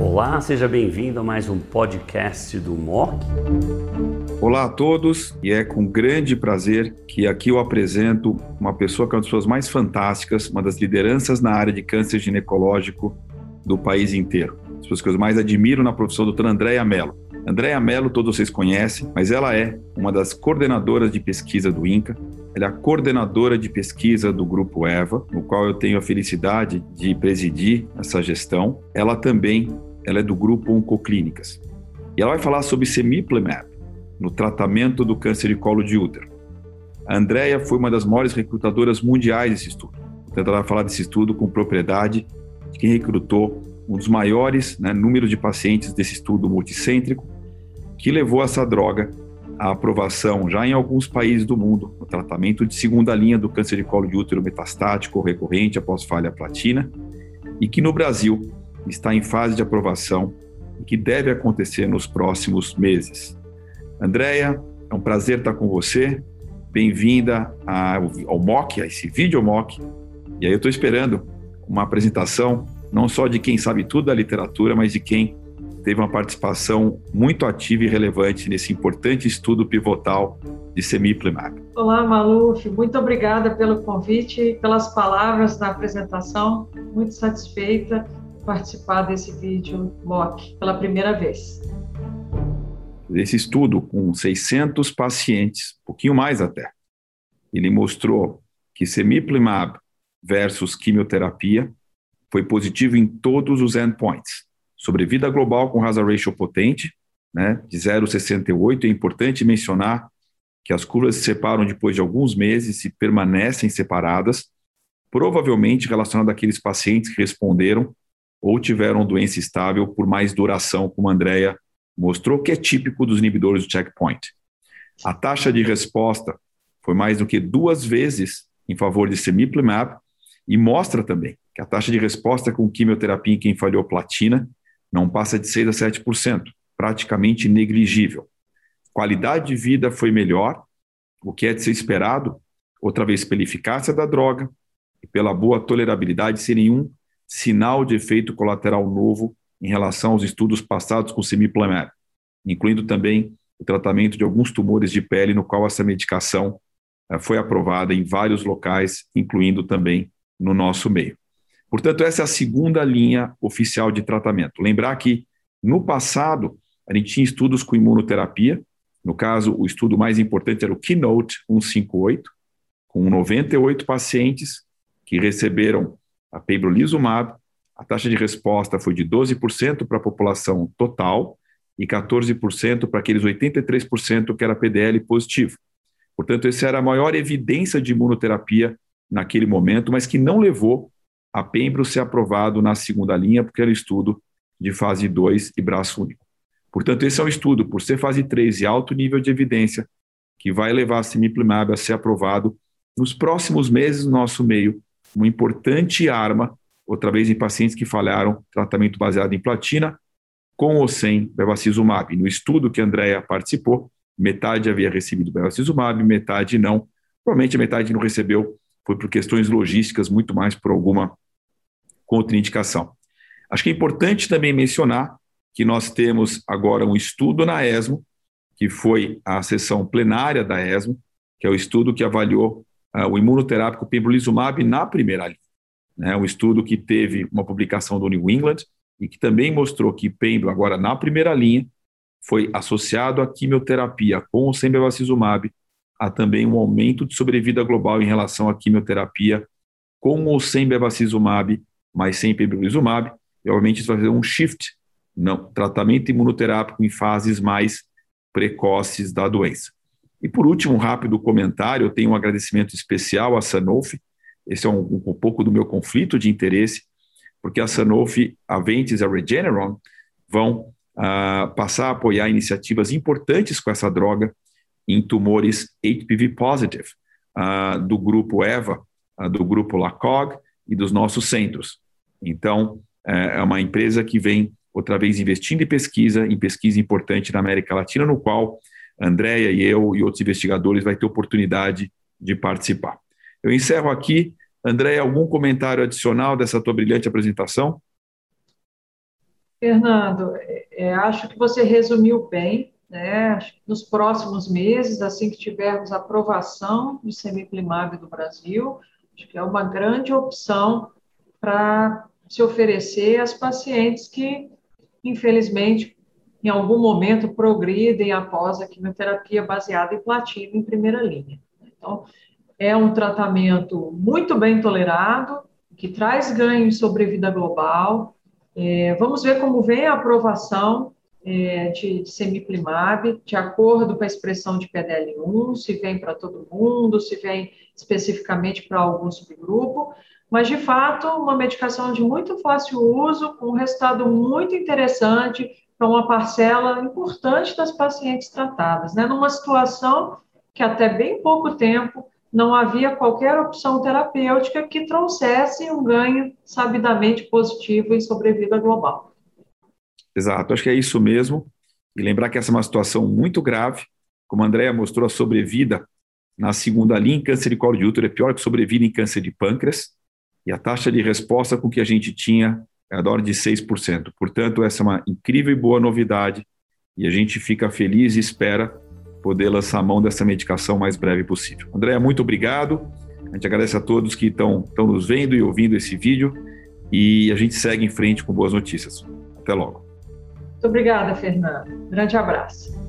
Olá, seja bem-vindo a mais um podcast do MOC. Olá a todos, e é com grande prazer que aqui eu apresento uma pessoa que é uma das pessoas mais fantásticas, uma das lideranças na área de câncer ginecológico do país inteiro. As pessoas que eu mais admiro na profissão, doutora Andréia Mello. Andréia Mello, todos vocês conhecem, mas ela é uma das coordenadoras de pesquisa do INCA, ela é a coordenadora de pesquisa do Grupo EVA, no qual eu tenho a felicidade de presidir essa gestão. Ela também ela é do Grupo Oncoclínicas. E ela vai falar sobre semiplemab, no tratamento do câncer de colo de útero. A Andrea foi uma das maiores recrutadoras mundiais desse estudo. Portanto, ela vai falar desse estudo com propriedade de quem recrutou um dos maiores né, números de pacientes desse estudo multicêntrico, que levou essa droga à aprovação já em alguns países do mundo no tratamento de segunda linha do câncer de colo de útero metastático ou recorrente após falha platina, e que no Brasil está em fase de aprovação e que deve acontecer nos próximos meses. Andréia, é um prazer estar com você. Bem-vinda ao MOC, a esse vídeo MOC. E aí eu estou esperando uma apresentação não só de quem sabe tudo da literatura, mas de quem teve uma participação muito ativa e relevante nesse importante estudo pivotal de semiplimab. Olá, Maluf, muito obrigada pelo convite e pelas palavras na apresentação. Muito satisfeita de participar desse vídeo MOC pela primeira vez desse estudo com 600 pacientes, um pouquinho mais até, ele mostrou que semiplimab versus quimioterapia foi positivo em todos os endpoints. Sobrevida global com hazard ratio potente, né, de 0,68. É importante mencionar que as curvas se separam depois de alguns meses e permanecem separadas, provavelmente relacionado àqueles pacientes que responderam ou tiveram doença estável por mais duração, como a Andrea mostrou que é típico dos inibidores do checkpoint. A taxa de resposta foi mais do que duas vezes em favor de semiplimab e mostra também que a taxa de resposta com quimioterapia em quem falhou platina não passa de 6 a 7%, praticamente negligível. Qualidade de vida foi melhor, o que é de ser esperado, outra vez pela eficácia da droga e pela boa tolerabilidade, sem nenhum sinal de efeito colateral novo em relação aos estudos passados com semiplemab, incluindo também o tratamento de alguns tumores de pele, no qual essa medicação eh, foi aprovada em vários locais, incluindo também no nosso meio. Portanto, essa é a segunda linha oficial de tratamento. Lembrar que, no passado, a gente tinha estudos com imunoterapia, no caso, o estudo mais importante era o Keynote 158, com 98 pacientes que receberam a pembrolizumab a taxa de resposta foi de 12% para a população total e 14% para aqueles 83% que era PDL positivo. Portanto, essa era a maior evidência de imunoterapia naquele momento, mas que não levou a Pembro ser aprovado na segunda linha, porque era estudo de fase 2 e braço único. Portanto, esse é um estudo, por ser fase 3 e alto nível de evidência, que vai levar a Simiplimab a ser aprovado nos próximos meses no nosso meio, uma importante arma outra vez em pacientes que falharam tratamento baseado em platina, com ou sem bevacizumab. No estudo que a Andrea participou, metade havia recebido bevacizumab, metade não. Provavelmente a metade não recebeu, foi por questões logísticas, muito mais por alguma contraindicação. Acho que é importante também mencionar que nós temos agora um estudo na ESMO, que foi a sessão plenária da ESMO, que é o estudo que avaliou uh, o imunoterápico pembrolizumab na primeira linha né, um estudo que teve uma publicação do New England e que também mostrou que pembro, agora na primeira linha, foi associado à quimioterapia com ou sem bevacizumab, a também um aumento de sobrevida global em relação à quimioterapia com ou sem bevacizumab, mas sem pembrolizumab, e obviamente isso vai fazer um shift no tratamento imunoterápico em fases mais precoces da doença. E por último, um rápido comentário, eu tenho um agradecimento especial à Sanofi, esse é um, um, pouco do meu conflito de interesse, porque a Sanofi, a Ventis e a Regeneron vão uh, passar a apoiar iniciativas importantes com essa droga em tumores HPV positive, uh, do grupo EVA, uh, do grupo LACOG e dos nossos centros. Então, é, é uma empresa que vem outra vez investindo em pesquisa, em pesquisa importante na América Latina, no qual a Andrea e eu e outros investigadores vai ter oportunidade de participar. Eu encerro aqui André, algum comentário adicional dessa tua brilhante apresentação? Fernando, é, é acho que você resumiu bem. Né? Nos próximos meses, assim que tivermos aprovação do semiplimab do Brasil, acho que é uma grande opção para se oferecer às pacientes que, infelizmente, em algum momento progridem após a quimioterapia baseada em platina em primeira linha. Então, é um tratamento muito bem tolerado, que traz ganho em sobrevida global. É, vamos ver como vem a aprovação é, de, de semiplimab, de acordo com a expressão de PDL1, se vem para todo mundo, se vem especificamente para algum subgrupo, mas de fato, uma medicação de muito fácil uso, com um resultado muito interessante para uma parcela importante das pacientes tratadas, né? Numa situação que até bem pouco tempo não havia qualquer opção terapêutica que trouxesse um ganho sabidamente positivo em sobrevida global. Exato, acho que é isso mesmo. E lembrar que essa é uma situação muito grave, como a Andrea mostrou, a sobrevida na segunda linha em câncer de colo de útero é pior que sobrevida em câncer de pâncreas, e a taxa de resposta com que a gente tinha é da ordem de 6%. Portanto, essa é uma incrível e boa novidade, e a gente fica feliz e espera poder lançar a mão dessa medicação o mais breve possível. Andréa, muito obrigado. A gente agradece a todos que estão nos vendo e ouvindo esse vídeo e a gente segue em frente com boas notícias. Até logo. Muito obrigada, Fernando. Grande abraço.